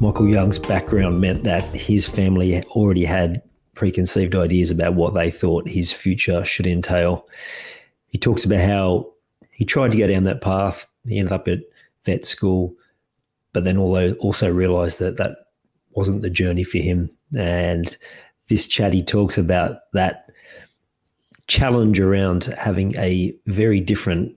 Michael Yeung's background meant that his family already had preconceived ideas about what they thought his future should entail. He talks about how he tried to go down that path. He ended up at vet school, but then also realized that that wasn't the journey for him. And this chat, he talks about that challenge around having a very different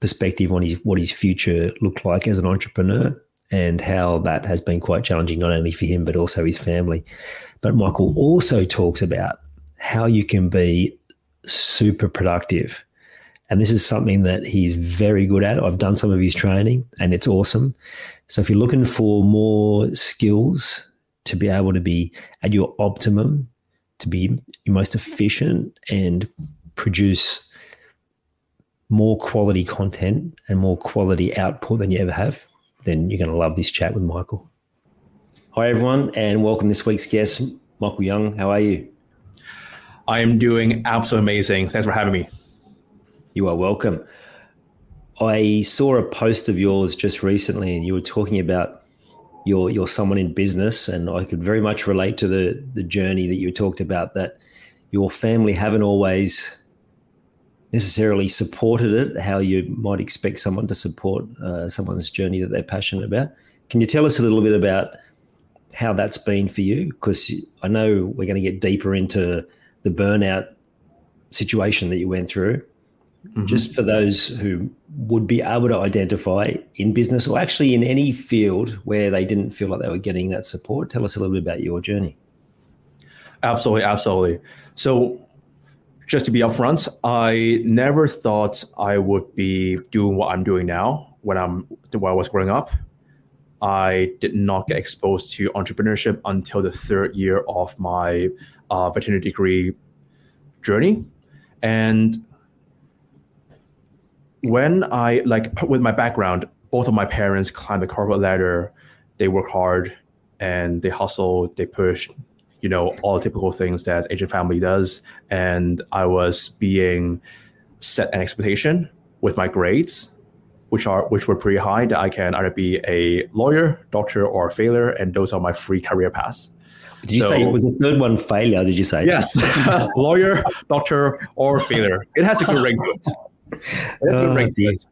perspective on his what his future looked like as an entrepreneur and how that has been quite challenging, not only for him, but also his family. But Michael also talks about how you can be super productive. And this is something that he's very good at. I've done some of his training and it's awesome. So if you're looking for more skills to be able to be at your optimum, to be your most efficient and produce more quality content and more quality output than you ever have, then you're going to love this chat with Michael. Hi, everyone, and welcome this week's guest, Michael Yeung. How are you? I am doing absolutely amazing. Thanks for having me. You are welcome. I saw a post of yours just recently, and you were talking about you're you're someone in business, and I could very much relate to the the journey that you talked about. That your family haven't always necessarily supported it how you might expect someone to support uh, someone's journey that they're passionate about. Can you tell us a little bit about how that's been for you? Because I know we're going to get deeper into the burnout situation that you went through. Mm-hmm. Just for those who would be able to identify in business or actually in any field where they didn't feel like they were getting that support, tell us a little bit about your journey. Absolutely, absolutely. So just to be upfront, I never thought I would be doing what I'm doing now when I'm when I was growing up. I did not get exposed to entrepreneurship until the third year of my uh, veterinary degree journey, and when I like with my background, both of my parents climbed the corporate ladder. They work hard and they hustle, they push, you know, all the typical things that Asian family does. And I was being set an expectation with my grades, which are which were pretty high, that I can either be a lawyer, doctor, or a failure, and those are my free career paths. Did you so, say it was a third one failure? Did you say? Yes, lawyer, doctor, or failure. It has a good rank to it. Has a uh, good rank to it.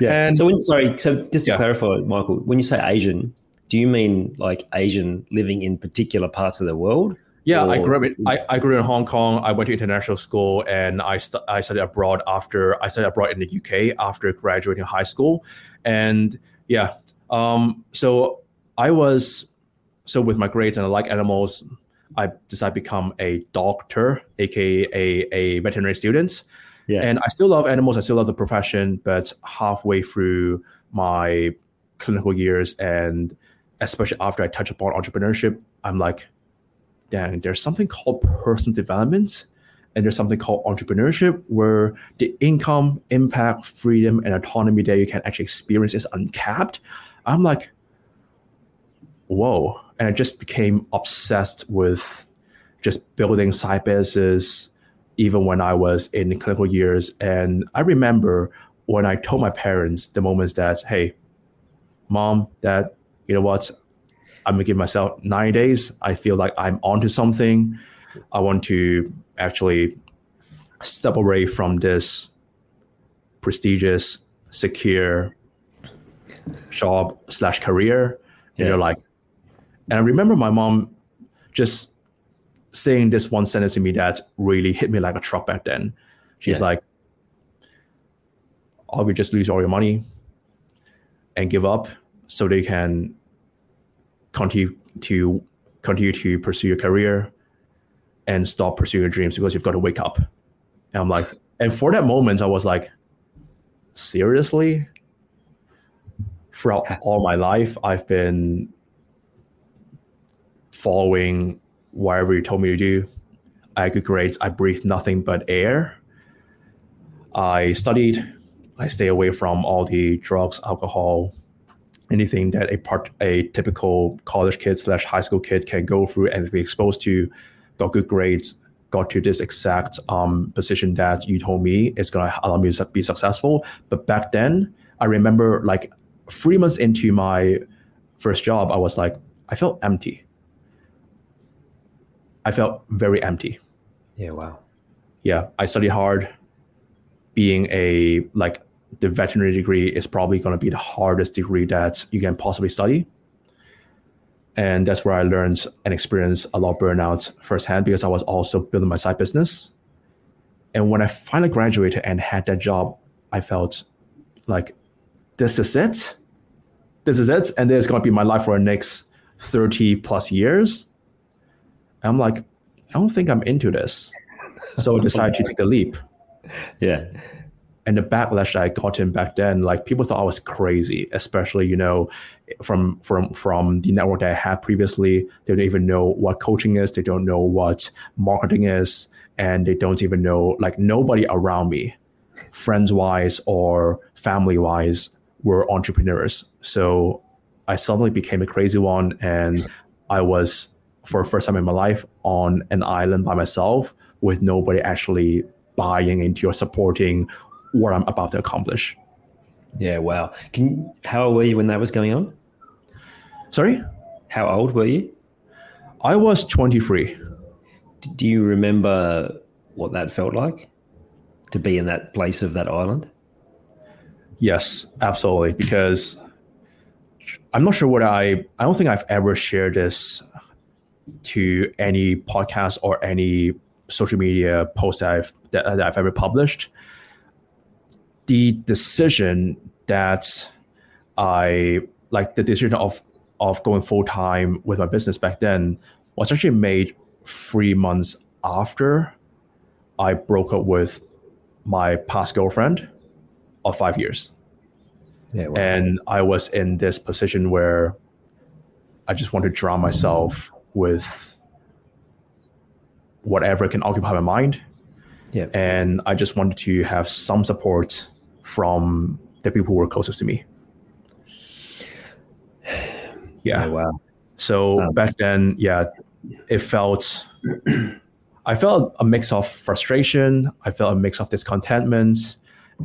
Yeah. And so when sorry, so just to yeah. clarify, Michael, when you say Asian, do you mean like Asian living in particular parts of the world? Yeah, I grew up. In, I, I grew in Hong Kong. I went to international school, and I st- I studied abroad after I studied abroad in the UK after graduating high school, and yeah, um, so I was so with my grades and I like animals. I decided to become a doctor, aka a, a veterinary student. Yeah. And I still love animals. I still love the profession, but halfway through my clinical years and especially after I touch upon entrepreneurship, I'm like, dang, there's something called personal development and there's something called entrepreneurship where the income, impact, freedom, and autonomy that you can actually experience is uncapped. I'm like, whoa. And I just became obsessed with just building side businesses even when I was in clinical years. And I remember when I told my parents the moments that, hey, mom, dad, you know what? I'm gonna give myself nine days. I feel like I'm onto something. I want to actually step away from this prestigious, secure job slash career. Yeah. And you're like, And I remember my mom just saying this one sentence to me that really hit me like a truck back then. She's yeah. like, "I will just lose all your money and give up so they can continue to continue to pursue your career and stop pursuing your dreams because you've got to wake up. And I'm like, and for that moment, I was like, seriously? Throughout all my life, I've been following whatever you told me to do. I good grades. I breathed nothing but air. I studied. I stay away from all the drugs, alcohol, anything that a part a typical college kid slash high school kid can go through and be exposed to. Got good grades. Got to this exact um, position that you told me is going to allow me to be successful. But back then, I remember like three months into my first job, I was like, I felt empty. I felt very empty. Yeah, wow. Yeah, I studied hard. Being a like the veterinary degree is probably going to be the hardest degree that you can possibly study. And that's where I learned and experienced a lot of burnout firsthand because I was also building my side business. And when I finally graduated and had that job, I felt like this is it. This is it. And this is going to be my life for the next 30 plus years. And I'm like, I don't think I'm into this. So I decided to take the leap. Yeah. And the backlash I got in back then, like people thought I was crazy, especially, you know, from from from the network that I had previously. They don't even know what coaching is, they don't know what marketing is, and they don't even know like nobody around me, friends wise or family wise, were entrepreneurs. So I suddenly became a crazy one and I was for the first time in my life on an island by myself with nobody actually buying into or supporting what I'm about to accomplish. Yeah, wow. Can how old were you when that was going on? Sorry? How old were you? I was 23. Do you remember what that felt like to be in that place of that island? Yes, absolutely. Because I'm not sure what I, I don't think I've ever shared this to any podcast or any social media post that I've, that, that I've ever published. The decision that I like the decision of of going full time with my business back then was actually made three months after I broke up with my past girlfriend of five years. Yeah, wow. And I was in this position where I just want to drown myself with whatever can occupy my mind. Yeah. And I just wanted to have some support from the people who were closest to me. Yeah. Oh, wow. So um, back then, yeah, it felt I felt a mix of frustration, I felt a mix of discontentment,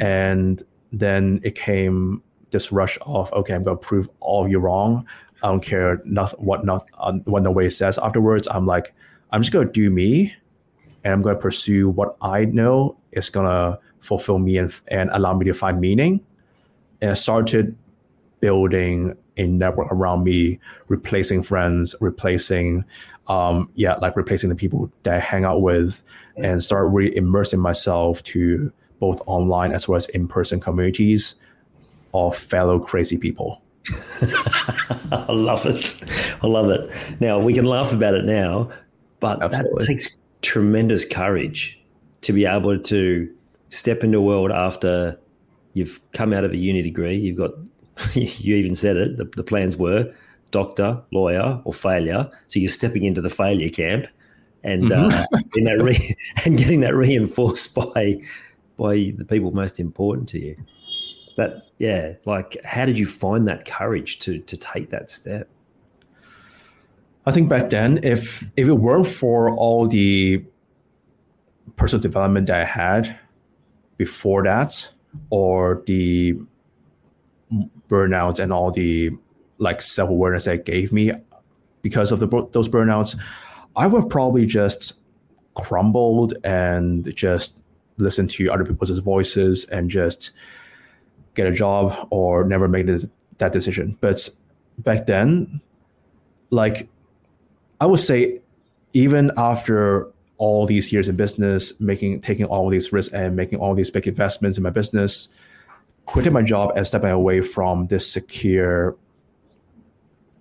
and then it came this rush of okay, I'm going to prove all of you wrong. I don't care not what not uh, what nobody says afterwards. I'm like, I'm just going to do me, and I'm going to pursue what I know is going to fulfill me and, and allow me to find meaning. And I started building a network around me, replacing friends, replacing, um, yeah, like replacing the people that I hang out with, and start really immersing myself to both online as well as in-person communities of fellow crazy people. I love it. I love it. Now we can laugh about it now, but Absolutely. that takes tremendous courage to be able to step into a world after you've come out of a uni degree. You've got, you even said it. The, the plans were doctor, lawyer, or failure. So you're stepping into the failure camp, and mm-hmm. uh, in that re- and getting that reinforced by by the people most important to you. But yeah, like how did you find that courage to to take that step? I think back then, if if it weren't for all the personal development that I had before that, or the burnout and all the like self awareness that gave me because of the those burnouts, I would probably just crumbled and just listen to other people's voices and just get a job or never make that decision. But back then, like I would say, even after all these years in business, making taking all these risks and making all these big investments in my business, quitting my job and stepping away from this secure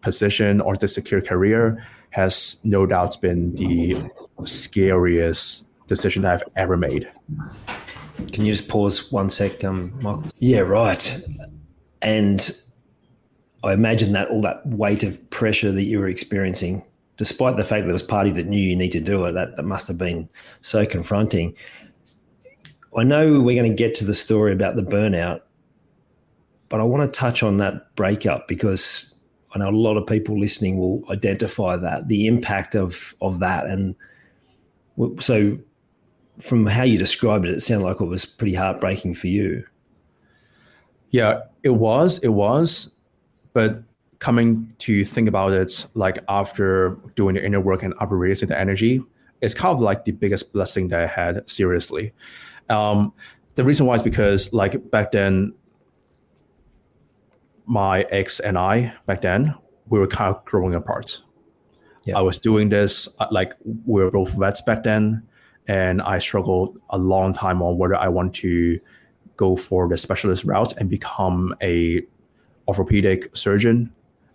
position or this secure career has no doubt been the scariest decision I've ever made. Can you just pause one sec, um, Michael? Yeah, right. And I imagine that all that weight of pressure that you were experiencing despite the fact that it was party that knew you need to do it, that, that must have been so confronting. I know we're going to get to the story about the burnout, but I want to touch on that breakup because I know a lot of people listening will identify that the impact of of that, and so from how you described it, it sounded like it was pretty heartbreaking for you. Yeah, it was. It was, but coming to think about it, like after doing the inner work and upgrading the energy, it's kind of like the biggest blessing that I had. Seriously, um, the reason why is because like back then, my ex and I back then we were kind of growing apart. Yeah. I was doing this uh, like we were both vets back then, and I struggled a long time on whether I want to go for the specialist route and become a orthopedic surgeon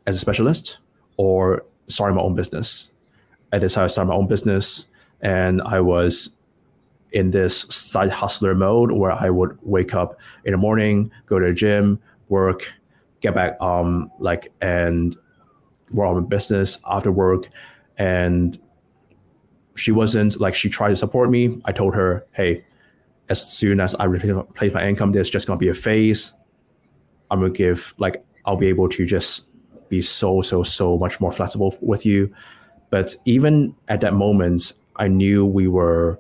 as a specialist or starting my own business. I decided to start my own business and I was in this side hustler mode where I would wake up in the morning, go to the gym, work, get back um like and work on my business after work. And she wasn't like she tried to support me. I told her, hey, as soon as I replace my income, there's just gonna be a phase. I'm gonna give like I'll be able to just be so so so much more flexible with you. But even at that moment i knew we were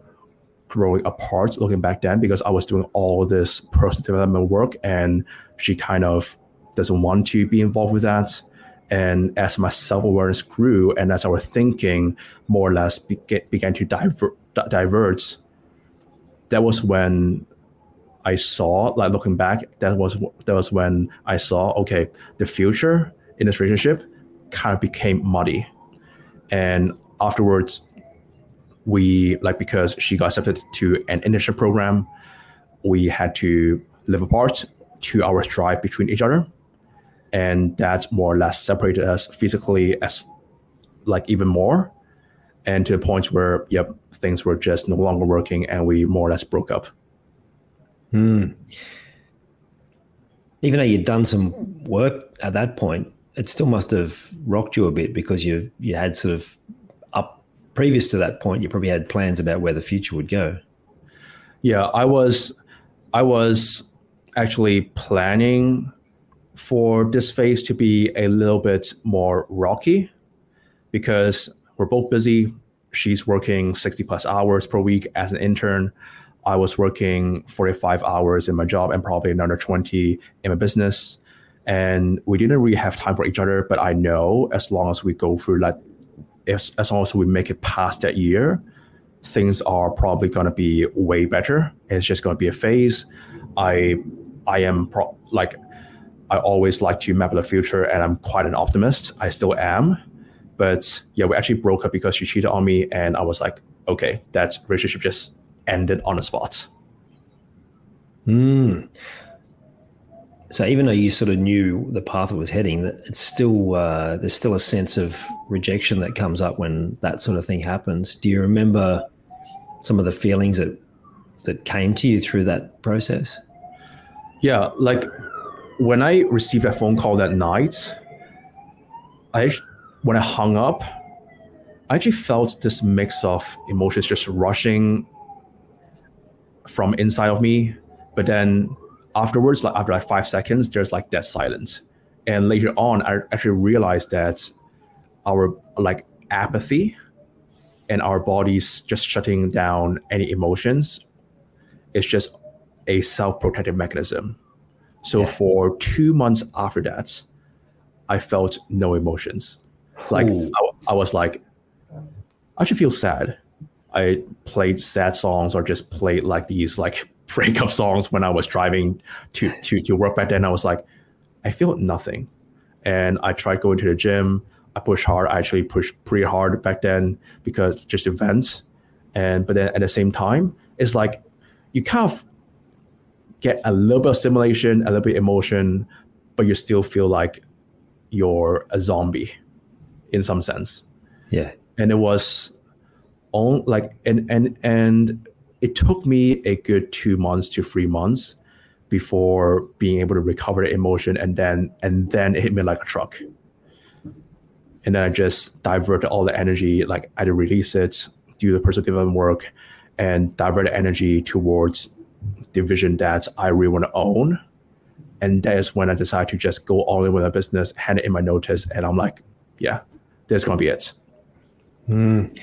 growing apart looking back then because i was doing all this personal development work and she kind of doesn't want to be involved with that. And as my self-awareness grew and as our thinking more or less began to diver- diverge that was when I saw, like looking back, that was that was when I saw, okay, the future in this relationship kind of became muddy. And afterwards, we like because she got accepted to an internship program, we had to live apart, two hours drive between each other. And that more or less separated us physically as like even more. And to the point where, yep, things were just no longer working and we more or less broke up. Hmm. Even though you'd done some work at that point, it still must have rocked you a bit because you you had sort of up previous to that point you probably had plans about where the future would go. Yeah i was i was actually planning for this phase to be a little bit more rocky because we're both busy. She's working 60 plus hours per week as an intern. I was working 45 hours in my job and probably another 20 in my business and we didn't really have time for each other. But I know as long as we go through like, as, as long as we make it past that year, things are probably going to be way better. It's just going to be a phase. I I am pro- like I always like to map the future, and I'm quite an optimist. I still am, but yeah, we actually broke up because she cheated on me, and I was like, okay, that relationship just ended on the spot. Hmm so even though you sort of knew the path it was heading, it's still uh, there's still a sense of rejection that comes up when that sort of thing happens. Do you remember some of the feelings that that came to you through that process? Yeah, like when I received that phone call that night, I when I hung up, I actually felt this mix of emotions just rushing from inside of me, but then afterwards, like after like five seconds, there's like that silence. And later on, I actually realized that our like apathy and our bodies just shutting down any emotions is just a self-protective mechanism. So yeah. for two months after that, I felt no emotions. Like I, I was like, I should feel sad. I played sad songs or just played like these like breakup songs when I was driving to, to, to work back then. I was like, I feel nothing. And I tried going to the gym. I pushed hard. I actually pushed pretty hard back then because just events. And but then at the same time, it's like you kind of get a little bit of stimulation, a little bit of emotion, but you still feel like you're a zombie in some sense. Yeah. And it was on like and and and it took me a good two months to three months before being able to recover the emotion and then and then it hit me like a truck. And then i just diverted all the energy like i had release it do the personal development work and divert the energy towards the vision that i really want to own. And that is when i decided to just go all in with my business hand it in my notice and i'm like yeah this is gonna be it mm.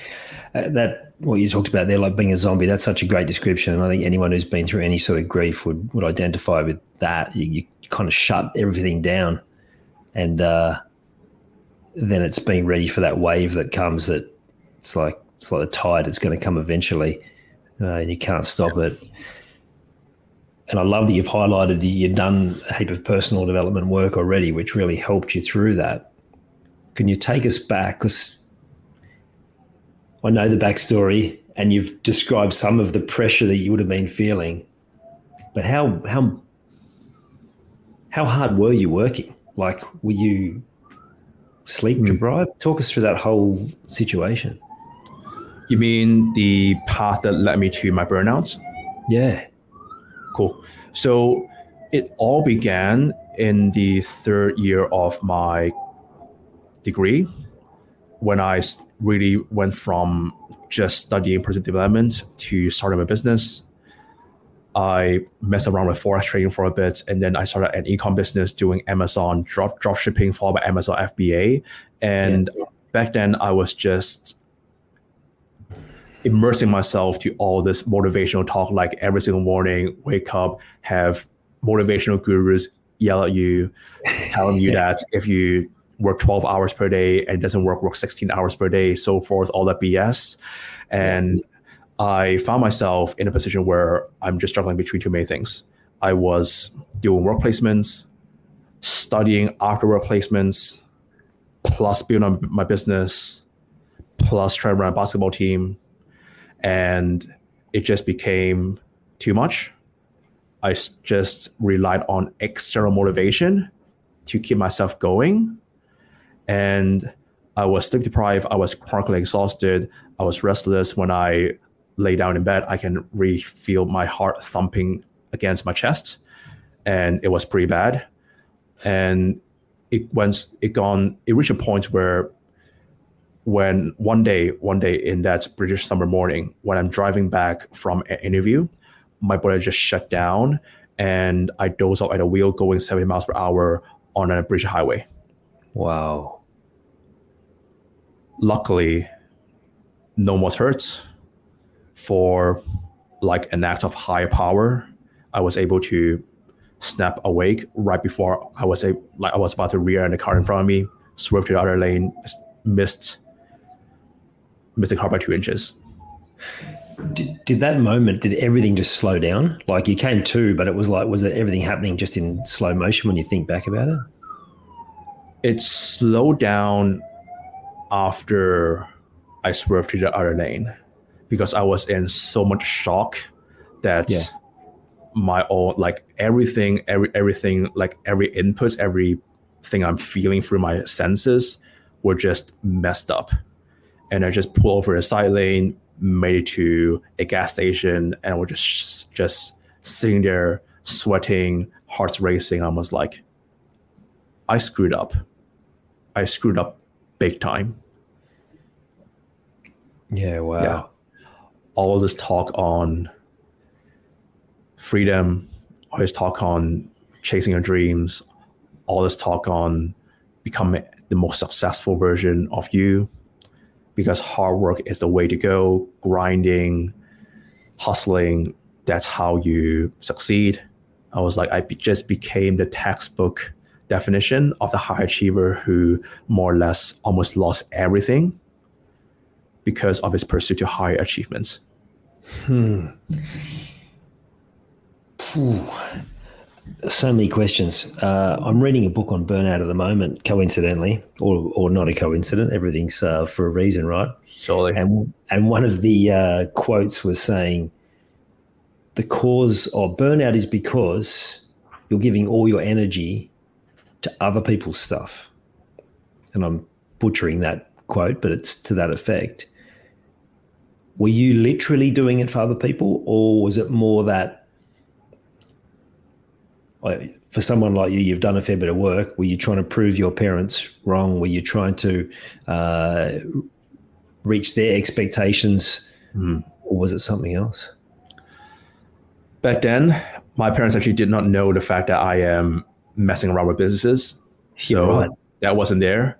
uh, that what you talked about there, like being a zombie, that's such a great description. And I think anyone who's been through any sort of grief would, would identify with that. You, you kind of shut everything down. And uh, then it's being ready for that wave that comes that it's like, it's like the tide, it's going to come eventually. Uh, and you can't stop it. And I love that you've highlighted that you've done a heap of personal development work already, which really helped you through that. Can you take us back? Because I know the backstory, and you've described some of the pressure that you would have been feeling. But how how how hard were you working? Like, were you sleep hmm. deprived? Mm. Talk us through that whole situation. You mean the path that led me to my burnout? Yeah. Cool. So it all began in the third year of my degree when I really went from just studying personal development to starting a business. I messed around with forex trading for a bit, and then I started an ecom business doing Amazon drop drop shipping followed by Amazon FBA. And yeah. back then, I was just immersing myself to all this motivational talk. Like every single morning, wake up, have motivational gurus yell at you, telling you that if you work 12 hours per day and doesn't work work 16 hours per day so forth all that bs and i found myself in a position where i'm just struggling between too many things. I was doing work placements studying after work placements plus building my business plus trying to run a basketball team and it just became too much. I just relied on external motivation to keep myself going and I was sleep deprived. I was chronically exhausted. I was restless. When I lay down in bed, I can really feel my heart thumping against my chest, and it was pretty bad. And it went, it gone, it reached a point where, when one day, one day in that British summer morning, when I'm driving back from an interview, my body just shut down, and I dozed off at a wheel going 70 miles per hour on a British highway. Wow luckily, no one was hurt. For like an act of high power, I was able to snap awake right before I was a, like I was about to rear end the car in front of me, swerve to the other lane, missed missed the car by two inches. Did, did that moment did everything just slow down like you came to but it was like was it everything happening just in slow motion when you think back about it it slowed down after I swerved to the other lane because I was in so much shock that yeah. my own like everything, every everything, like every input, everything I'm feeling through my senses were just messed up. And I just pulled over a side lane, made it to a gas station, and was just just sitting there, sweating, hearts racing. I was like, I screwed up. I screwed up big time. Yeah, wow. Yeah. All of this talk on freedom, all this talk on chasing your dreams, all this talk on becoming the most successful version of you, because hard work is the way to go, grinding, hustling, that's how you succeed. I was like, I be, just became the textbook definition of the high achiever who more or less almost lost everything because of his pursuit to higher achievements. Hmm. so many questions. Uh, I'm reading a book on burnout at the moment, coincidentally, or or not a coincidence. Everything's uh, for a reason, right? Surely. And and one of the uh, quotes was saying, "The cause of burnout is because you're giving all your energy to other people's stuff." And I'm butchering that quote, but it's to that effect. Were you literally doing it for other people, or was it more that for someone like you, you've done a fair bit of work. Were you trying to prove your parents wrong? Were you trying to uh, reach their expectations, mm. or was it something else? Back then, my parents actually did not know the fact that I am messing around with businesses, so that wasn't there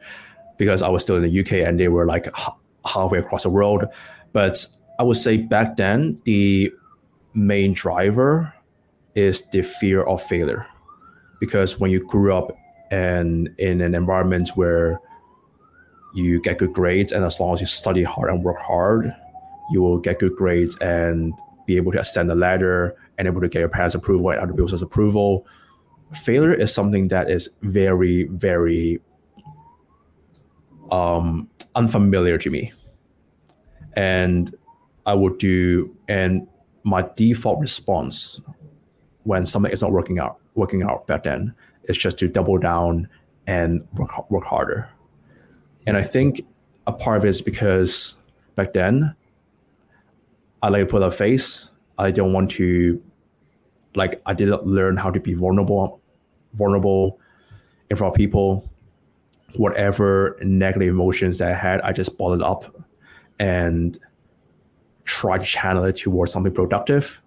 because I was still in the UK and they were like h- halfway across the world. But I would say back then, the main driver is the fear of failure. Because when you grew up and in an environment where you get good grades, and as long as you study hard and work hard, you will get good grades and be able to ascend the ladder and able to get your parents' approval and other people's approval. Failure is something that is very, very um, unfamiliar to me. And I would do, and my default response when something is not working out working out back then is just to double down and work work harder. And I think a part of it is because back then I like to put a face. I don't want to like I didn't learn how to be vulnerable vulnerable in front of people. Whatever negative emotions that I had, I just bottled up and try to channel it towards something productive.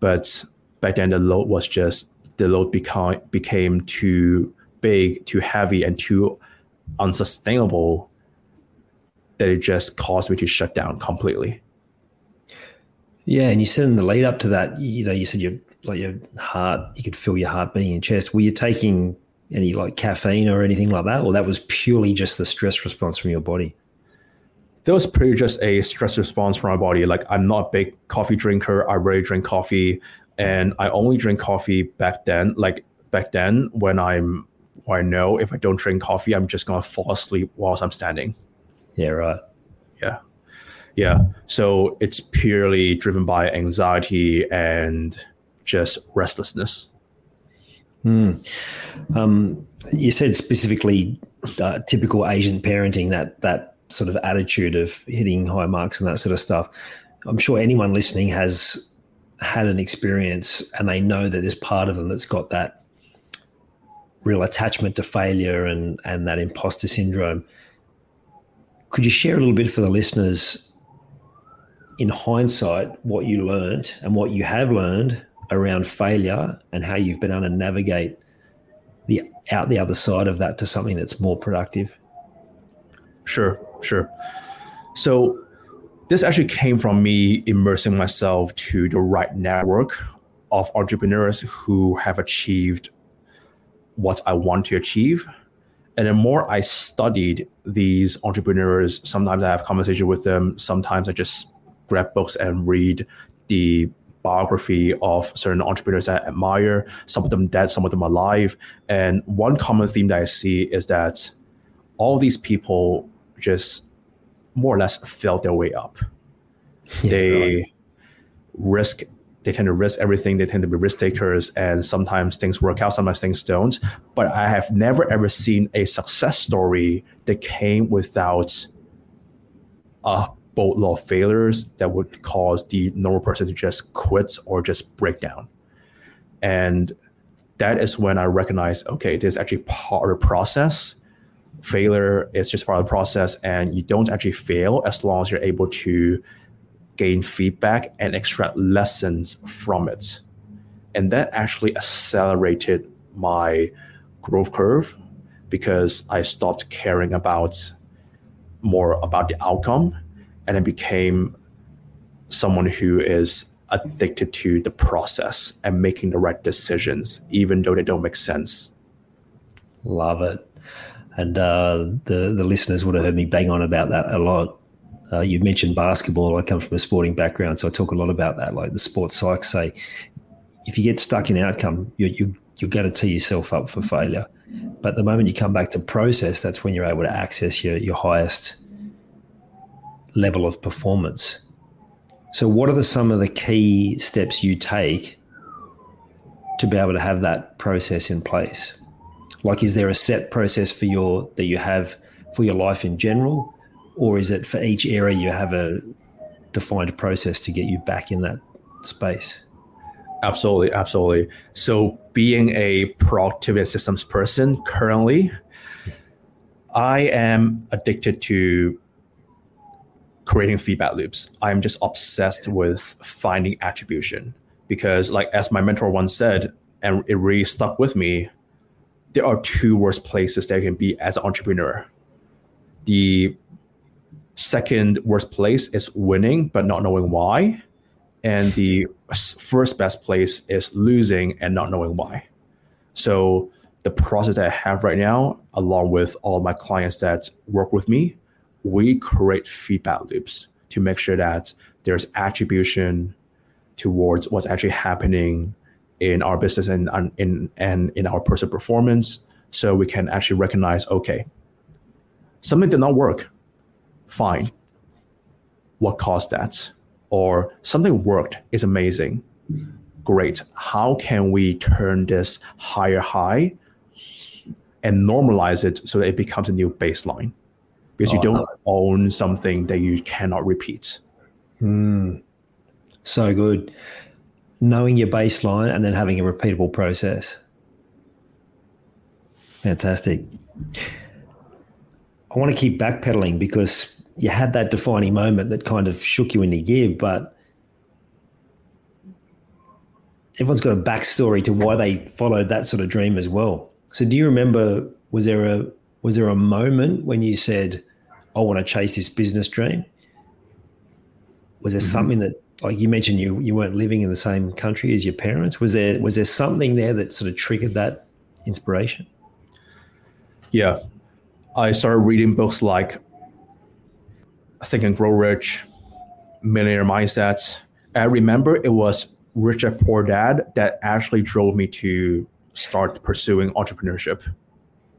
But back then the load was just the load became became too big, too heavy, and too unsustainable that it just caused me to shut down completely. Yeah, and you said in the lead up to that, you know, you said your like your heart, you could feel your heart beating in your chest. Were you taking any like caffeine or anything like that, or that was purely just the stress response from your body? That was pretty just a stress response from my body. Like I'm not a big coffee drinker. I rarely drink coffee and I only drink coffee back then. Like back then, when I'm, when I know if I don't drink coffee, I'm just gonna fall asleep whilst I'm standing. Yeah, right. Yeah, yeah. So it's purely driven by anxiety and just restlessness. Hmm. Um, you said specifically uh, typical Asian parenting that that sort of attitude of hitting high marks and that sort of stuff. I'm sure anyone listening has had an experience and they know that there's part of them that's got that real attachment to failure and and that imposter syndrome. Could you share a little bit for the listeners in hindsight what you learned and what you have learned around failure and how you've been able to navigate the out the other side of that to something that's more productive? Sure, sure. So this actually came from me immersing myself to the right network of entrepreneurs who have achieved what I want to achieve. And the more I studied these entrepreneurs, sometimes I have conversation with them. Sometimes I just grab books and read the biography of certain entrepreneurs I admire. Some of them dead, some of them alive. And one common theme that I see is that all these people just more or less felt their way up. Yeah, they right. risk they tend to risk everything. They tend to be risk takers, and sometimes things work out, sometimes things don't. But I have never ever seen a success story that came without a boatload of failures that would cause the normal person to just quit or just break down. And that is when I recognize, okay, this is actually part of the process. Failure is just part of the process and you don't actually fail as long as you're able to gain feedback and extract lessons from it. And that actually accelerated my growth curve because i stopped caring about more about the outcome and I became someone who is addicted to the process and making the right decisions even though they don't make sense love it and uh, the the listeners would have heard me bang on about that a lot. Uh, you mentioned basketball. I come from a sporting background, so I talk a lot about that. Like the sports psych say, if you get stuck in outcome, you, you, you're going to tee yourself up for failure. But the moment you come back to process, that's when you're able to access your, your highest level of performance. So, what are the, some of the key steps you take to be able to have that process in place? Like, is there a set process for your that you have for your life in general, or is it for each area you have a defined process to get you back in that space? Absolutely, absolutely. So, being a productivity systems person currently, I am addicted to creating feedback loops. I'm just obsessed with finding attribution because, like as my mentor once said, and it really stuck with me, there are two worst places that you can be as an entrepreneur. The second worst place is winning but not knowing why, and the first best place is losing and not knowing why. So the process that I have right now, along with all my clients that work with me, we create feedback loops to make sure that there's attribution towards what's actually happening in our business and in and in our personal performance so we can actually recognize okay something did not work. Fine. What caused that? Or something worked. Is amazing. Great. How can we turn this higher high and normalize it so that it becomes a new baseline because oh, you don't own something that you cannot repeat. Mm, so good. Knowing your baseline and then having a repeatable process. Fantastic. I want to keep backpedaling because you had that defining moment that kind of shook you into gear, but everyone's got a backstory to why they followed that sort of dream as well. So do you remember was there a was there a moment when you said, I want to chase this business dream? Was there mm-hmm. something that like you mentioned you you weren't living in the same country as your parents? Was there was there something there that sort of triggered that inspiration? Yeah. I started reading books like I Think and Grow Rich, Millionaire Mindset. I remember it was Rich Dad Poor Dad that actually drove me to start pursuing entrepreneurship.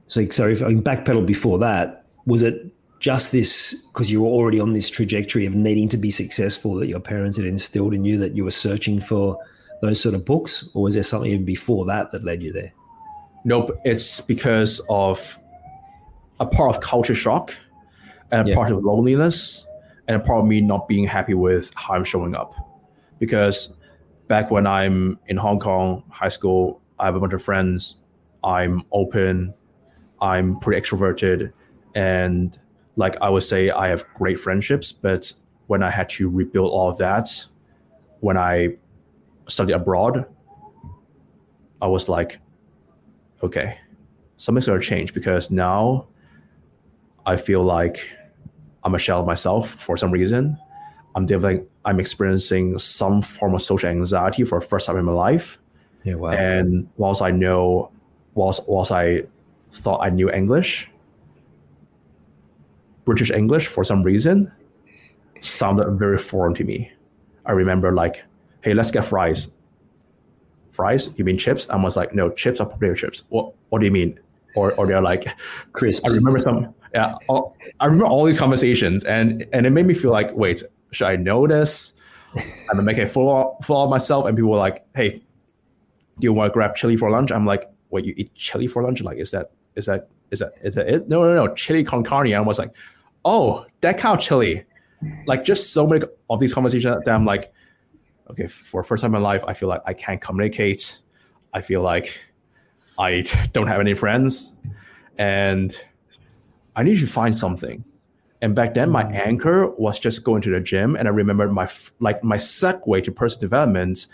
So, sorry, if I backpedal before that, was it just this because you were already on this trajectory of needing to be successful that your parents had instilled in you that you were searching for those sort of books, or was there something even before that that led you there? Nope, it's because of a part of culture shock and a yeah. part of loneliness and a part of me not being happy with how I'm showing up. Because back when I'm in Hong Kong, high school, I have a bunch of friends. I'm open, I'm pretty extroverted and like I would say I have great friendships, but when I had to rebuild all of that, when I studied abroad, I was like, okay, something's gonna change because now I feel like I'm a shell of myself for some reason. I'm developing, I'm experiencing some form of social anxiety for the first time in my life. Yeah, wow. And whilst I know, whilst whilst I thought I knew English. British English, for some reason, sounded very foreign to me. I remember like, hey, let's get fries. Fries? You mean chips? I was like, no, chips are potato chips. What What do you mean? Or or they're like crisps. I remember some. Yeah, all, I remember all these conversations, and and it made me feel like, wait, should I know this? I'm making a fool fool of myself, and people were like, hey, do you want to grab chili for lunch? I'm like, wait, you eat chili for lunch? Like, is that is that is that is that it? No, no, no, chili con carne. I was like, oh, that kind of chili. Like just so many of these conversations that I'm like, okay, for first time in my life, I feel like I can't communicate. I feel like I don't have any friends, and I need to find something. And back then, my mm. anchor was just going to the gym, and I remember my like my segue to personal development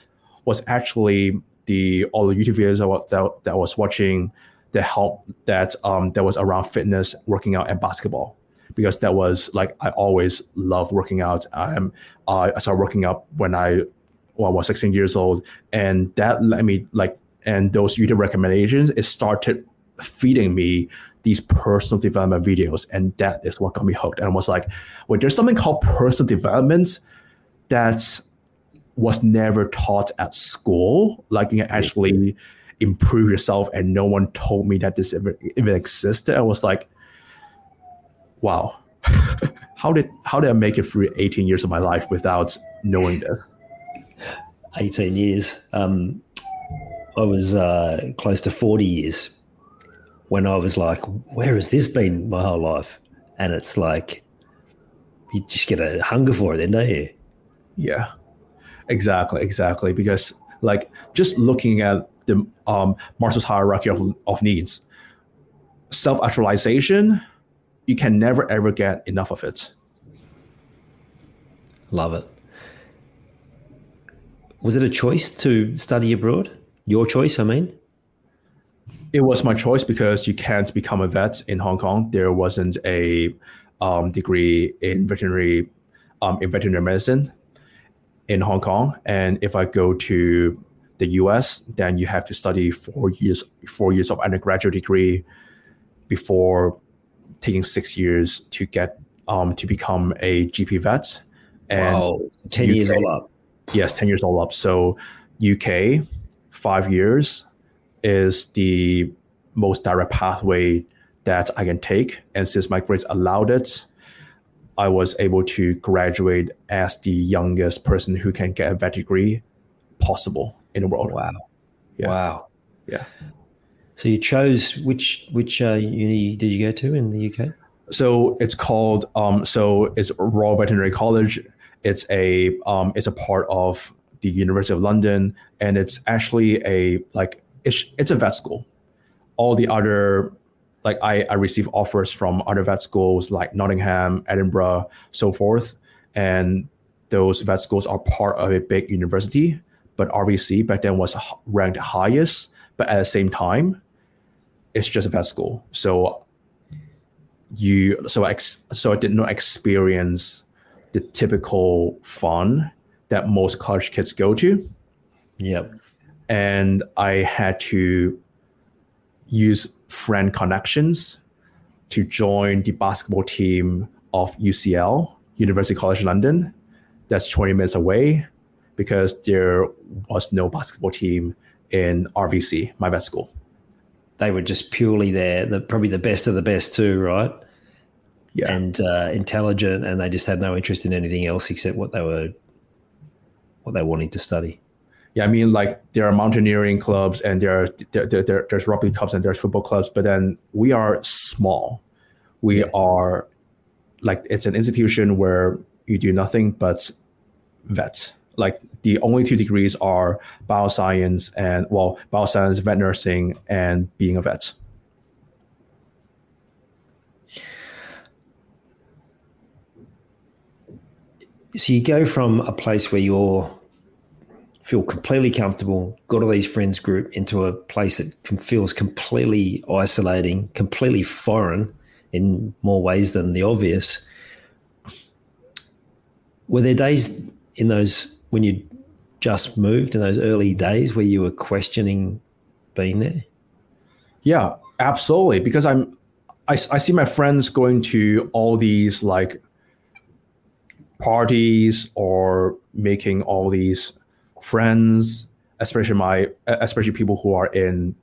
was actually the all the YouTube videos I was, that, that I was watching that help that um, that was around fitness, working out, and basketball because that was like I always loved working out. Um, uh, I started working out when I when I was 16 years old, and that let me like and those YouTube recommendations it started feeding me these personal development videos, and that is what got me hooked. And I was like, wait, there's something called personal development that was never taught at school. Like you can actually improve yourself, and no one told me that this even, even existed. I was like, wow, how did how did I make it through 18 years of my life without knowing this? 18 years. Um, I was uh, close to 40 years when I was like, where has this been my whole life? And it's like, you just get a hunger for it then, don't you? Yeah, exactly, exactly. Because like just looking at the um, Maslow's hierarchy of, of needs, self-actualization, you can never ever get enough of it. Love it. Was it a choice to study abroad? Your choice, I mean? It was my choice because you can't become a vet in Hong Kong. There wasn't a um, degree in veterinary um, in veterinary medicine in Hong Kong, and if I go to the U.S., then you have to study four years four years of undergraduate degree before taking six years to get um, to become a GP vet. And wow, ten UK, years all up. Yes, ten years all up. So UK, five years is the most direct pathway that I can take. And since my grades allowed it, I was able to graduate as the youngest person who can get a vet degree possible in the world. Wow. Yeah. Wow. Yeah. So you chose which which uh, uni did you go to in the UK? So it's called um, so it's Royal Veterinary College. It's a um, it's a part of the University of London, and it's actually a like it's it's a vet school. All the other like I, I receive offers from other vet schools like Nottingham, Edinburgh, so forth, and those vet schools are part of a big university. But RVC back then was ranked highest, but at the same time, it's just a vet school. So you so I so I did not experience the typical fun that most college kids go to. Yep. And I had to use friend connections to join the basketball team of UCL, University College London. That's 20 minutes away because there was no basketball team in RVC, my vet school they were just purely there, the, probably the best of the best too, right? Yeah. And uh, intelligent, and they just had no interest in anything else except what they were, what they wanted to study. Yeah, I mean, like there are mountaineering clubs, and there are there, there, there there's rugby clubs, and there's football clubs, but then we are small. We yeah. are like it's an institution where you do nothing but vet like the only two degrees are bioscience and well bioscience vet nursing and being a vet. So you go from a place where you're feel completely comfortable got all these friends group into a place that feels completely isolating completely foreign in more ways than the obvious. Were there days in those when you just moved in those early days where you were questioning being there? Yeah, absolutely. Because I'm, I, I see my friends going to all these like parties or making all these friends, especially my, especially people who are in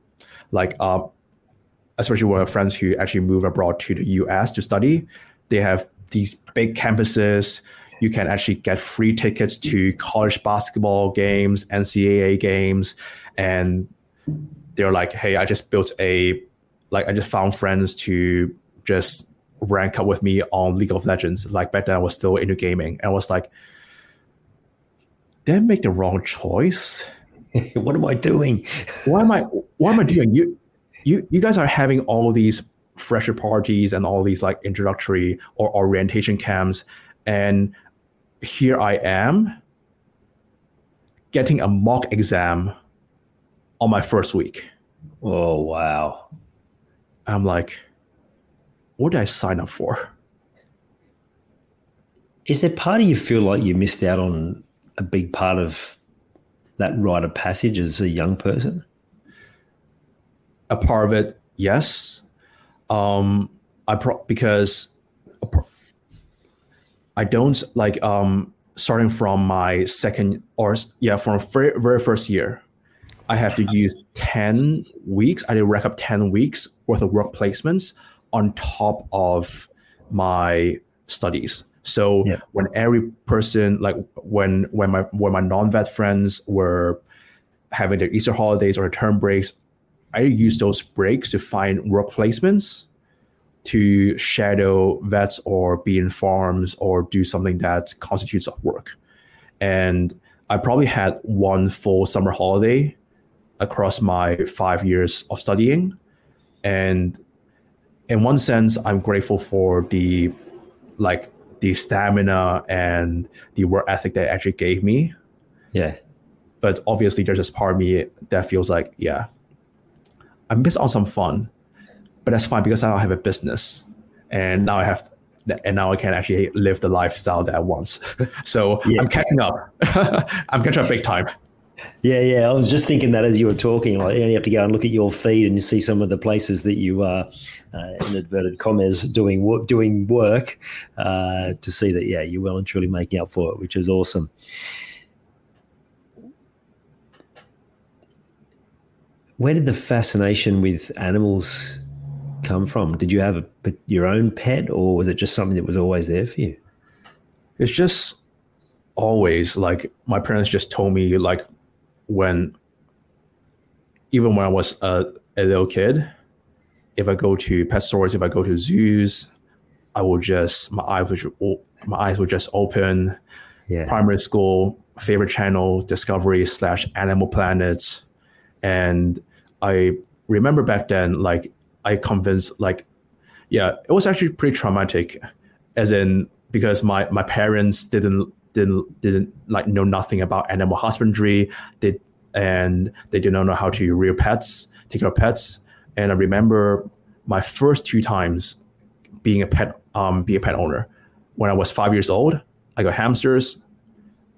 like, uh, especially with friends who actually move abroad to the US to study. They have these big campuses you can actually get free tickets to college basketball games, NCAA games, and they're like, "Hey, I just built a, like, I just found friends to just rank up with me on League of Legends." Like back then, I was still into gaming, and I was like, "Did I make the wrong choice? what am I doing? Why am I? What am I doing? You, you, you guys are having all these fresher parties and all these like introductory or orientation camps and here I am getting a mock exam on my first week. Oh, wow. I'm like, what did I sign up for? Is there part of you feel like you missed out on a big part of that rite of passage as a young person? A part of it, yes. Um, I pro- because I don't like um starting from my second or yeah from very, very first year i have to use 10 weeks i did rack up 10 weeks worth of work placements on top of my studies so yeah. when every person like when when my when my non-vet friends were having their easter holidays or term breaks i use those breaks to find work placements to shadow vets or be in farms or do something that constitutes work. And I probably had one full summer holiday across my five years of studying. And in one sense, I'm grateful for the like the stamina and the work ethic that actually gave me. Yeah. But obviously there's this part of me that feels like, yeah, I missed on some fun but that's fine because I don't have a business, and now I have, and now I can actually live the lifestyle that I want. so yeah. I'm catching up. I'm catching up big time. Yeah, yeah. I was just thinking that as you were talking, like you, have to go and look at your feed and you see some of the places that you are, uh, in inverted commas, doing work, doing work, uh, to see that yeah, you're well and truly making up for it, which is awesome. Where did the fascination with animals come from? Did you have a, your own pet, or was it just something that was always there for you? It's just always like my parents just told me like when even when I was a, a little kid, if I go to pet stores, if I go to zoos, I will just my eyes would my eyes would just open. Yeah. Primary school favorite channel Discovery slash Animal Planet, and I remember back then like I convinced like, yeah, it was actually pretty traumatic, as in because my my parents didn't didn't didn't like know nothing about animal husbandry. They and they did not know how to rear pets, take care of pets. And I remember my first two times being a pet um being a pet owner. When I was five years old, I got hamsters.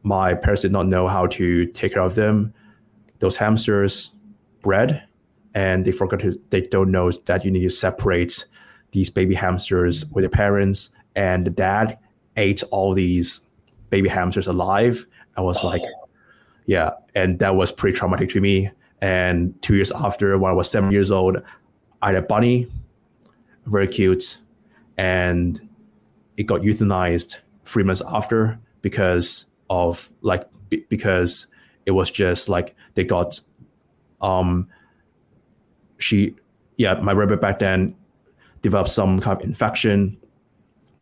My parents did not know how to take care of them. Those hamsters bred and they forgot to they don't know that you need to separate these baby hamsters with their parents. And the dad ate all these baby hamsters alive i was like yeah and that was pretty traumatic to me. And two years after when i was seven years old i had a bunny very cute and it got euthanized three months after because of like because it was just like they got um she, yeah, my rabbit back then developed some kind of infection.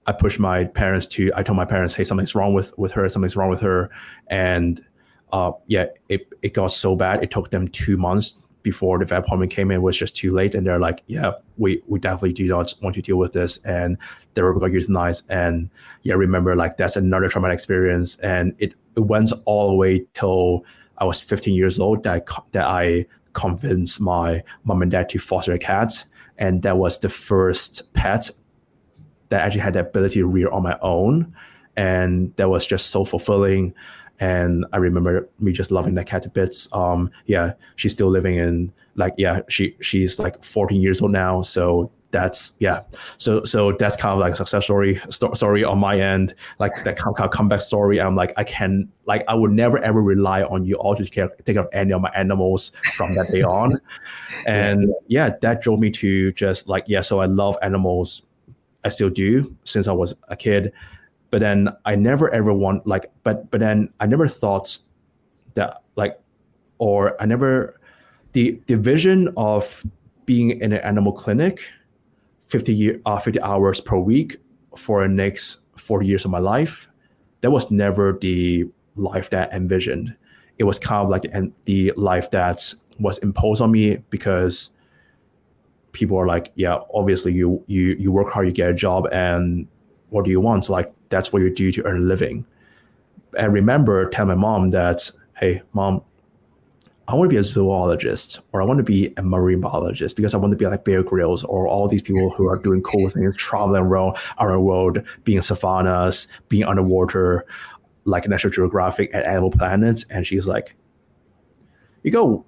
I pushed my parents to, I told my parents, hey, something's wrong with, with her, something's wrong with her. And uh, yeah, it, it got so bad. It took them two months before the vet appointment came in it was just too late. And they're like, yeah, we, we definitely do not want to deal with this. And the rabbit got euthanized. And yeah, remember like that's another traumatic experience. And it, it went all the way till I was 15 years old that, that I convince my mom and dad to foster a cat. And that was the first pet that actually had the ability to rear on my own. And that was just so fulfilling. And I remember me just loving that cat bits. Um, yeah, she's still living in like yeah, she she's like 14 years old now. So that's yeah. So so that's kind of like a success story story on my end. Like that kind of comeback story. I'm like i can like i would never ever rely on you all to take care, take care of any of my animals from that day on. And yeah that drove me to just like yeah so i love animals. I still do since i was a kid. But then i never ever want like but but then i never thought that like or i never the the vision of being in an animal clinic 50 year uh, 50 hours per week for the next 40 years of my life. That was never the life that I envisioned. It was kind of like the, the life that was imposed on me because people are like yeah obviously you you you work hard you get a job and what do you want? So like that's what you do to earn a living. And remember telling my mom that hey mom I want to be a zoologist or I want to be a marine biologist because I want to be like Bear Grylls or all these people who are doing cool things, traveling around our world, being savannas, being underwater, like National Geographic and Animal Planet. And she's like, you go,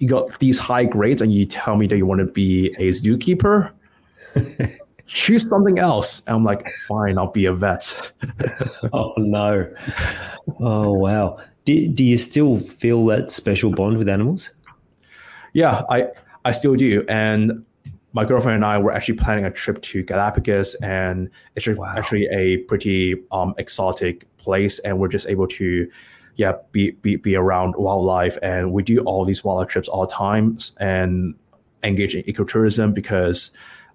you got these high grades and you tell me that you want to be a zookeeper. choose something else. And I'm like, fine, I'll be a vet. oh no. Oh wow. Do, do you still feel that special bond with animals? Yeah, I, I still do. And my girlfriend and I were actually planning a trip to Galapagos, and it's wow. actually a pretty um, exotic place, and we're just able to, yeah, be, be be around wildlife, and we do all these wildlife trips all the time, and engage in ecotourism because,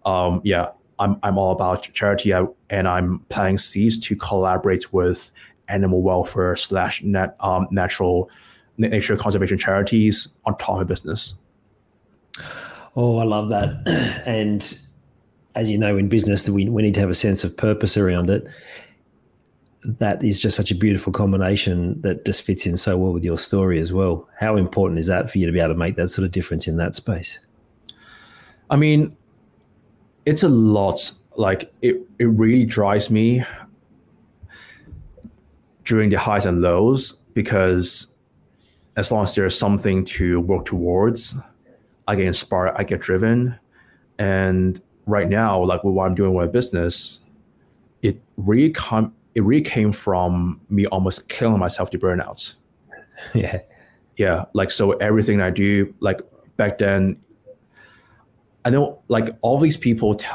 um, yeah, I'm I'm all about charity, and I'm planting seeds to collaborate with animal welfare slash net um, natural nature conservation charities on top of business. Oh, I love that. And as you know, in business, we, we need to have a sense of purpose around it. That is just such a beautiful combination that just fits in so well with your story as well. How important is that for you to be able to make that sort of difference in that space? I mean, it's a lot. Like it, it really drives me during the highs and lows because as long as there's something to work towards, I get inspired, I get driven. And right now, like with what I'm doing with my business, it really com- it really came from me almost killing myself to burnout. Yeah. Yeah. Like so everything I do, like back then, I know like all these people t-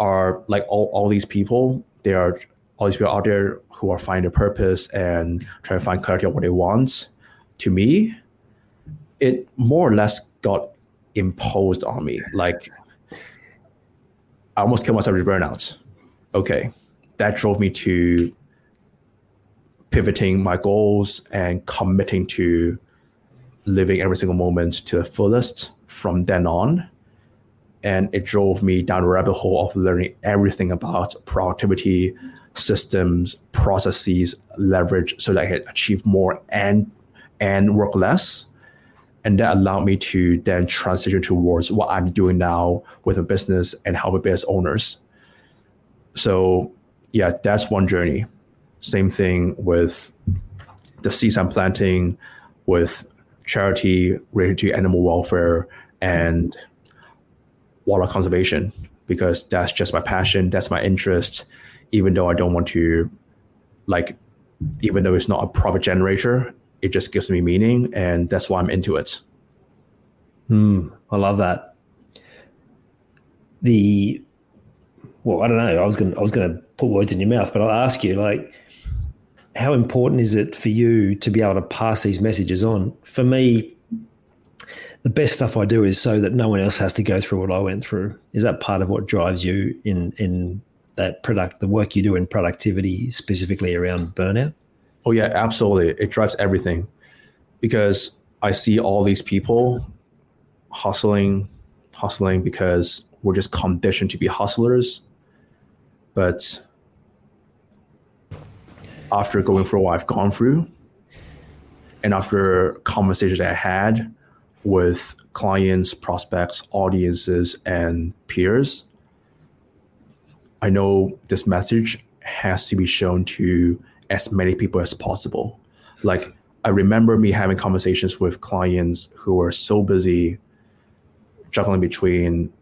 are like all, all these people, they are all these people out there who are finding a purpose and trying to find clarity on what they want. To me, it more or less got imposed on me. Like I almost killed myself with burnout. Okay. That drove me to pivoting my goals and committing to living every single moment to the fullest from then on. And it drove me down a rabbit hole of learning everything about productivity, systems, processes, leverage so that I could achieve more and and work less and that allowed me to then transition towards what I'm doing now with a business and helping business owners. So yeah, that's one journey. Same thing with the seeds I'm planting, with charity related to animal welfare and water conservation, because that's just my passion, that's my interest, even though I don't want to like even though it's not a profit generator, it just gives me meaning, and that's why I'm into it. Hmm, I love that. The well, I don't know. I was gonna I was to put words in your mouth, but I'll ask you like how important is it for you to be able to pass these messages on? For me, the best stuff I do is so that no one else has to go through what I went through. Is that part of what drives you in in that product, the work you do in productivity, specifically around burnout? Oh yeah, absolutely. It drives everything because I see all these people hustling, hustling because we're just conditioned to be hustlers. But after going through what I've gone through, and after conversations I had with clients, prospects, audiences, and peers, I know this message has to be shown to as many people as possible. Like I remember me having conversations with clients who were so busy juggling between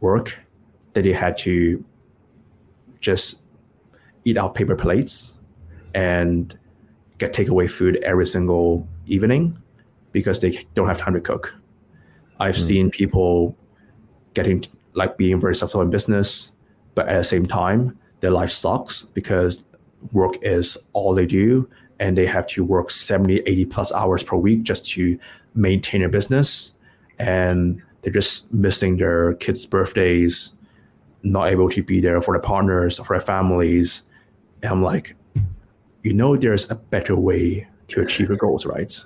work that they had to just eat out paper plates and get takeaway food every single evening because they don't have time to cook. I've mm. seen people getting like being very successful in business, but at the same time, their life sucks because work is all they do and they have to work 70 80 plus hours per week just to maintain a business and they're just missing their kids birthdays not able to be there for their partners for their families and i'm like you know there's a better way to achieve your goals right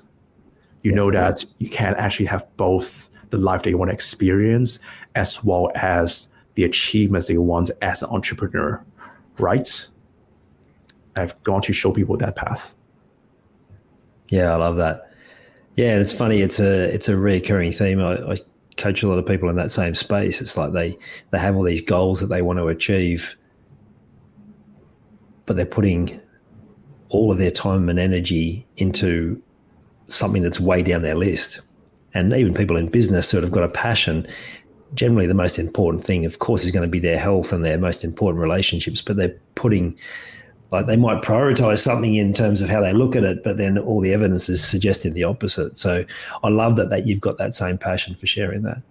you yeah. know that you can actually have both the life that you want to experience as well as the achievements that you want as an entrepreneur right I've gone to show people that path. Yeah, I love that. Yeah, and it's funny. It's a it's a recurring theme. I, I coach a lot of people in that same space. It's like they they have all these goals that they want to achieve, but they're putting all of their time and energy into something that's way down their list. And even people in business sort of got a passion, generally the most important thing, of course, is going to be their health and their most important relationships, but they're putting like they might prioritize something in terms of how they look at it, but then all the evidence is suggesting the opposite. So I love that that you've got that same passion for sharing that.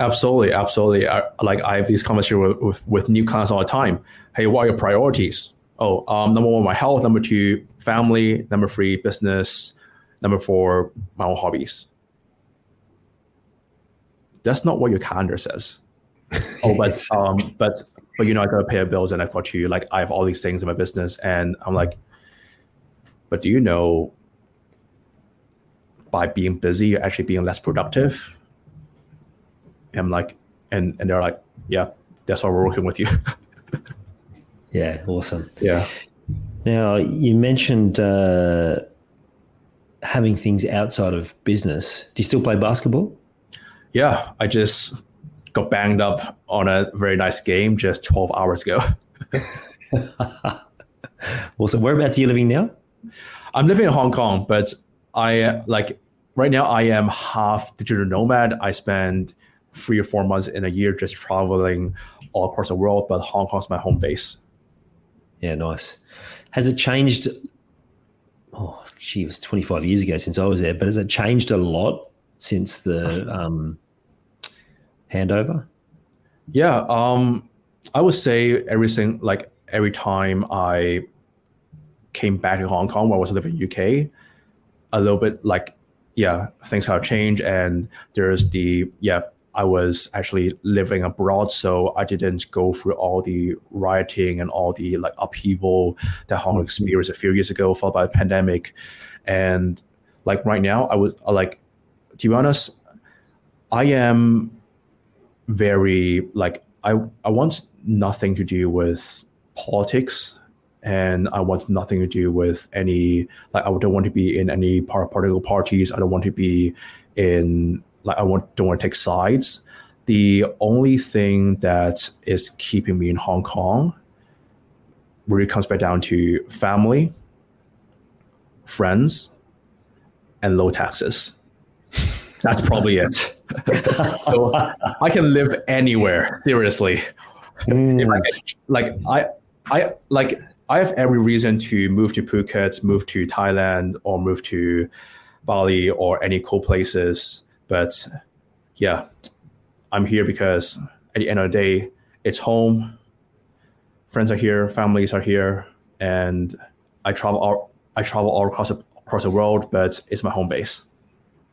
Absolutely, absolutely. I, like I have these conversations with, with, with, new clients all the time. Hey, what are your priorities? Oh, um, number one, my health. Number two, family. Number three, business. Number four, my own hobbies. That's not what your calendar says. oh, but um, but but you know, I gotta pay bills and I've got to like I have all these things in my business, and I'm like, but do you know by being busy, you're actually being less productive? And I'm like, and and they're like, yeah, that's why we're working with you. yeah, awesome. Yeah. Now you mentioned uh, having things outside of business. Do you still play basketball? Yeah, I just got banged up on a very nice game just 12 hours ago. awesome. Whereabouts are you living now? I'm living in Hong Kong, but I like right now I am half digital nomad. I spend three or four months in a year just traveling all across the world, but Hong Kong's my home base. Yeah, nice. Has it changed? It was 25 years ago since I was there, but has it changed a lot since the um, handover? Yeah, um, I would say everything like every time I came back to Hong Kong while I was living in UK, a little bit like yeah, things have changed and there's the yeah, I was actually living abroad, so I didn't go through all the rioting and all the like upheaval that Hong Kong mm-hmm. experienced a few years ago, followed by a pandemic. And like right now, I would like to be honest, I am very like I I want nothing to do with politics and I want nothing to do with any like I don't want to be in any part political parties. I don't want to be in like I want don't want to take sides. The only thing that is keeping me in Hong Kong really comes back down to family, friends, and low taxes. That's probably it. so I can live anywhere. Seriously, mm. I like I, I like I have every reason to move to Phuket, move to Thailand, or move to Bali or any cool places. But yeah, I'm here because at the end of the day, it's home. Friends are here, families are here, and I travel all I travel all across the, across the world, but it's my home base.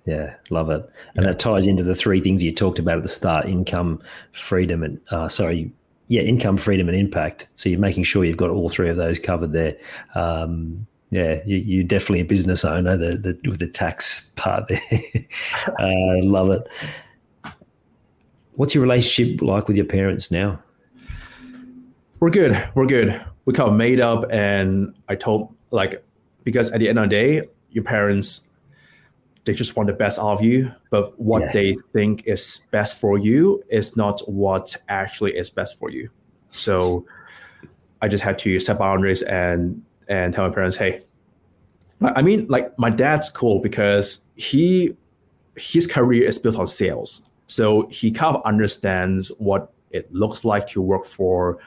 Yeah, love it. And yeah. that ties into the three things you talked about at the start income, freedom, and uh, sorry, yeah, income, freedom, and impact. So you're making sure you've got all three of those covered there. Um, yeah, you, are definitely a business owner the, the, with the tax part there. uh, love it. What's your relationship like with your parents now? We're good. We're good. We kind of made up, and I told like because at the end of the day, your parents they just want the best out of you, but what yeah. they think is best for you is not what actually is best for you. So I just had to set boundaries and and tell my parents, hey, I mean, like my dad's cool because he his career is built on sales, so he kind of understands what it looks like to work for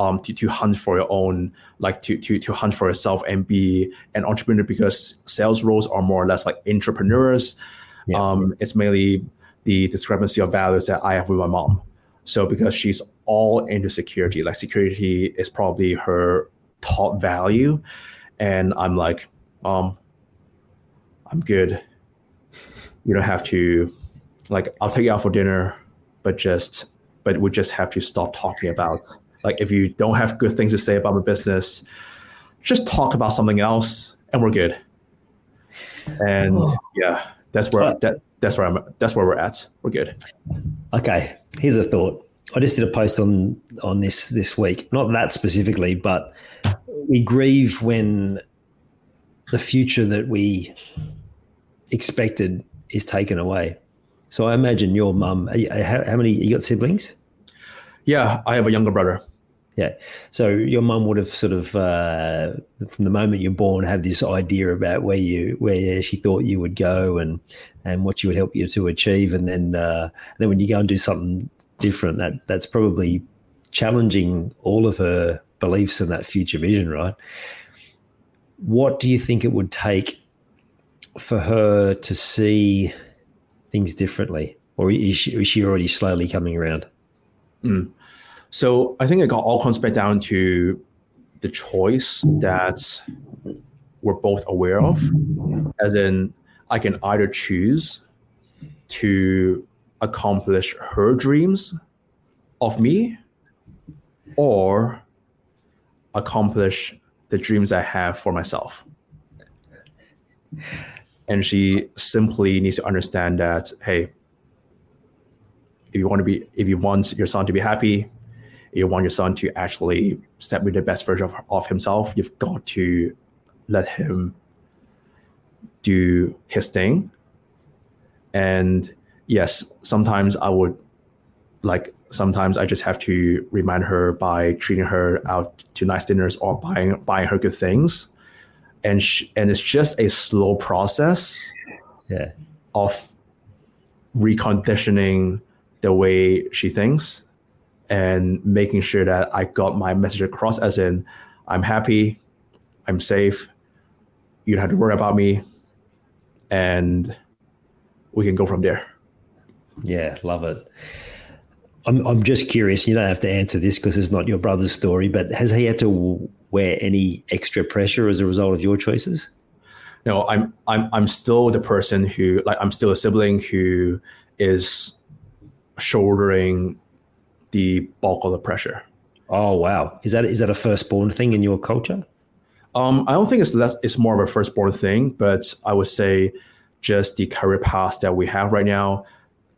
um, to, to hunt for your own, like to, to, to hunt for yourself and be an entrepreneur because sales roles are more or less like entrepreneurs. Yeah. Um, it's mainly the discrepancy of values that I have with my mom. So because she's all into security, like security is probably her top value. And I'm like, um, I'm good. You don't have to like I'll take you out for dinner, but just but we just have to stop talking about like if you don't have good things to say about my business, just talk about something else and we're good. And oh. yeah, that's where that, that's where I'm that's where we're at. We're good. Okay. Here's a thought. I just did a post on on this this week. Not that specifically, but we grieve when the future that we expected is taken away. So I imagine your mum. How, how many you got siblings? Yeah, I have a younger brother. Yeah. So your mum would have sort of, uh, from the moment you're born, have this idea about where you where she thought you would go and and what she would help you to achieve, and then uh, then when you go and do something different, that that's probably challenging all of her beliefs and that future vision, right? What do you think it would take for her to see things differently, or is she, is she already slowly coming around? Mm. So I think it got all comes back down to the choice that we're both aware of, as in I can either choose to accomplish her dreams of me or accomplish the dreams I have for myself. And she simply needs to understand that, hey, if you want to be if you want your son to be happy, you want your son to actually step with the best version of, of himself, you've got to let him do his thing. And yes, sometimes I would like sometimes I just have to remind her by treating her out to nice dinners or buying buying her good things. And she, and it's just a slow process yeah. of reconditioning the way she thinks and making sure that I got my message across as in I'm happy, I'm safe, you don't have to worry about me, and we can go from there. Yeah, love it. I'm I'm just curious. You don't have to answer this because it's not your brother's story. But has he had to wear any extra pressure as a result of your choices? No, I'm I'm I'm still the person who like I'm still a sibling who is shouldering the bulk of the pressure. Oh wow! Is that is that a firstborn thing in your culture? Um, I don't think it's less. It's more of a firstborn thing, but I would say just the career path that we have right now,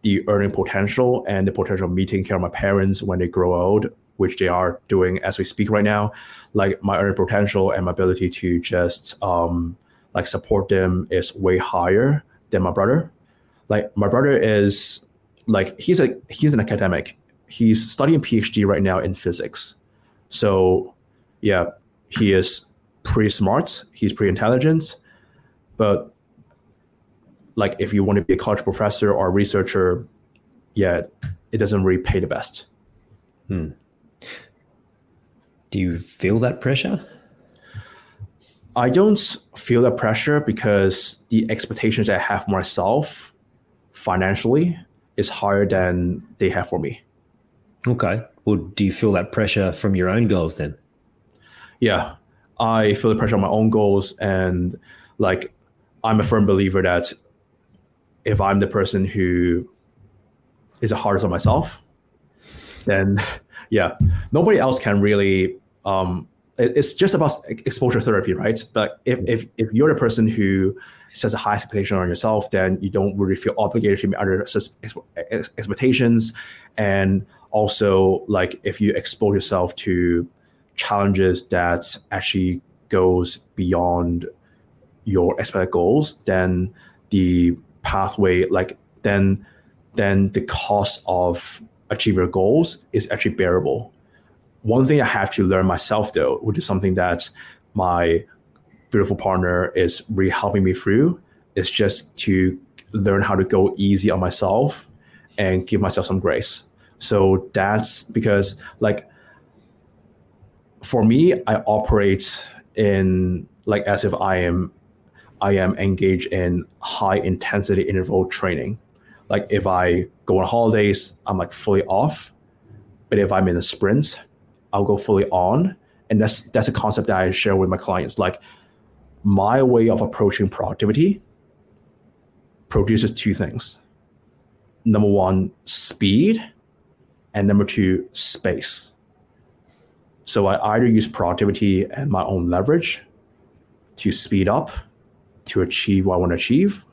the earning potential and the potential of meeting care of my parents when they grow old, which they are doing as we speak right now. Like my earning potential and my ability to just um, like support them is way higher than my brother. Like my brother is like he's a he's an academic he's studying PhD right now in physics. So, yeah, he is pretty smart. He's pretty intelligent, but like if you want to be a college professor or a researcher, yeah, it doesn't really pay the best. Hmm. Do you feel that pressure? I don't feel that pressure because the expectations I have for myself financially is higher than they have for me. Okay. Well, do you feel that pressure from your own goals then? Yeah, I feel the pressure on my own goals, and like I'm a firm believer that if I'm the person who is the hardest on myself, then yeah, nobody else can really. Um, it's just about exposure therapy, right? But if, if if you're the person who sets a high expectation on yourself, then you don't really feel obligated to meet other expectations, and also like if you expose yourself to challenges that actually goes beyond your expected goals then the pathway like then then the cost of achieving your goals is actually bearable. One thing i have to learn myself though which is something that my beautiful partner is really helping me through is just to learn how to go easy on myself and give myself some grace. So that's because like for me, I operate in like as if I am I am engaged in high intensity interval training. Like if I go on holidays, I'm like fully off. But if I'm in a sprint, I'll go fully on. And that's that's a concept that I share with my clients. Like my way of approaching productivity produces two things. Number one, speed and number two, space. So I either use productivity and my own leverage to speed up to achieve what I want to achieve,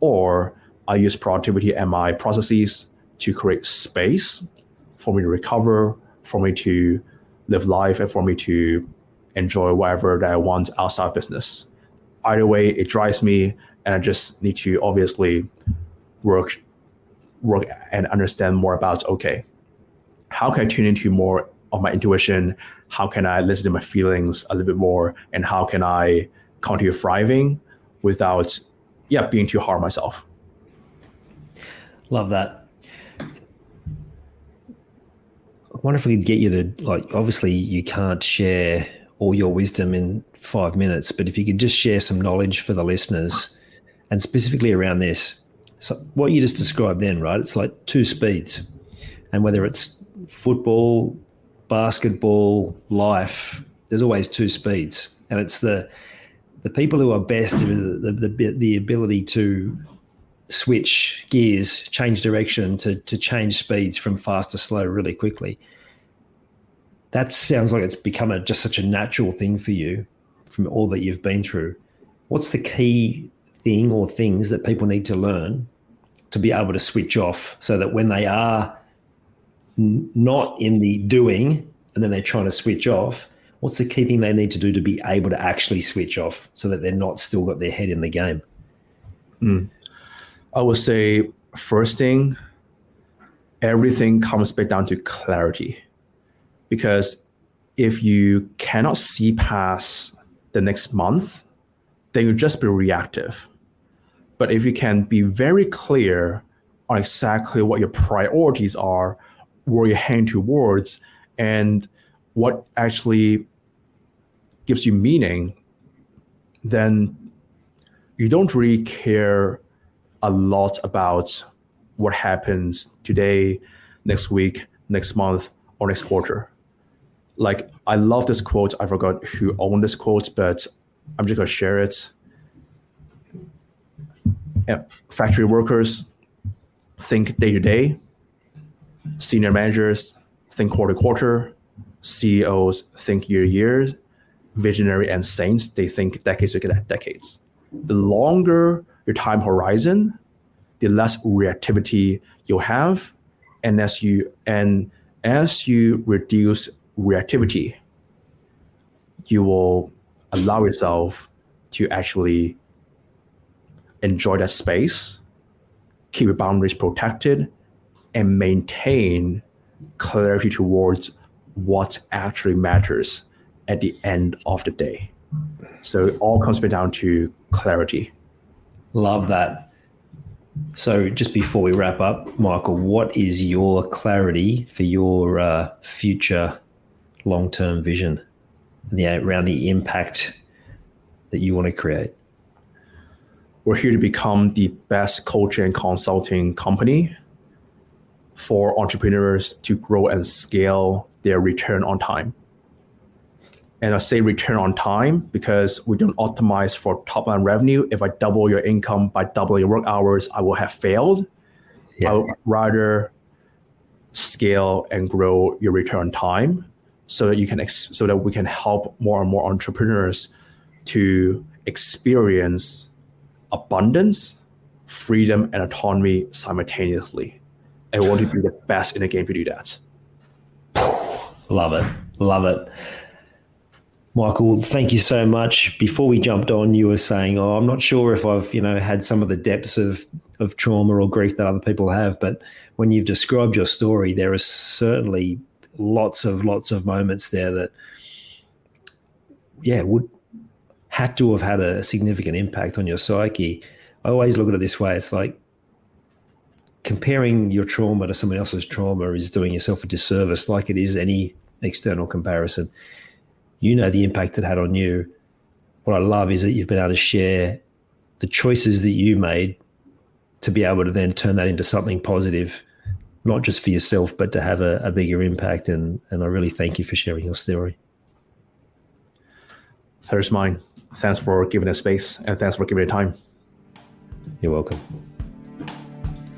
or I use productivity and my processes to create space for me to recover, for me to live life, and for me to enjoy whatever that I want outside business. Either way, it drives me, and I just need to obviously work, work and understand more about okay, how can I tune into more of my intuition? How can I listen to my feelings a little bit more? And how can I continue thriving without, yeah, being too hard myself? Love that. I wonder if we could get you to like. Obviously, you can't share all your wisdom in five minutes, but if you could just share some knowledge for the listeners, and specifically around this, so what you just described then, right? It's like two speeds, and whether it's football, basketball, life, there's always two speeds, and it's the the people who are best the, the, the, the ability to switch gears, change direction, to to change speeds from fast to slow really quickly. That sounds like it's become a, just such a natural thing for you from all that you've been through. What's the key thing or things that people need to learn to be able to switch off so that when they are n- not in the doing and then they're trying to switch off, what's the key thing they need to do to be able to actually switch off so that they're not still got their head in the game? Mm. I would say first thing, everything comes back down to clarity. Because if you cannot see past the next month, then you'll just be reactive. But if you can be very clear on exactly what your priorities are, where you're heading towards, and what actually gives you meaning, then you don't really care a lot about what happens today, next week, next month, or next quarter. Like, I love this quote. I forgot who owned this quote, but I'm just going to share it. Factory workers think day to day, senior managers think quarter to quarter, CEOs think year to year, visionary and saints, they think decades to decades. The longer your time horizon, the less reactivity you'll have. And as you and as you reduce reactivity, you will allow yourself to actually enjoy that space, keep your boundaries protected, and maintain clarity towards what actually matters at the end of the day. So it all comes back down to clarity. Love that. So, just before we wrap up, Michael, what is your clarity for your uh, future long term vision the, around the impact that you want to create? We're here to become the best coaching and consulting company for entrepreneurs to grow and scale their return on time. And I say return on time because we don't optimize for top line revenue. If I double your income by doubling your work hours, I will have failed. Yeah. I would rather scale and grow your return on time so that you can ex- so that we can help more and more entrepreneurs to experience abundance, freedom, and autonomy simultaneously. I want to be the best in the game to do that. Love it. Love it. Michael, thank you so much. Before we jumped on, you were saying, "Oh, I'm not sure if I've, you know, had some of the depths of of trauma or grief that other people have." But when you've described your story, there are certainly lots of lots of moments there that, yeah, would had to have had a significant impact on your psyche. I always look at it this way: it's like comparing your trauma to someone else's trauma is doing yourself a disservice, like it is any external comparison you know the impact it had on you. What I love is that you've been able to share the choices that you made to be able to then turn that into something positive, not just for yourself, but to have a, a bigger impact. And, and I really thank you for sharing your story. There's mine. Thanks for giving us space and thanks for giving it time. You're welcome.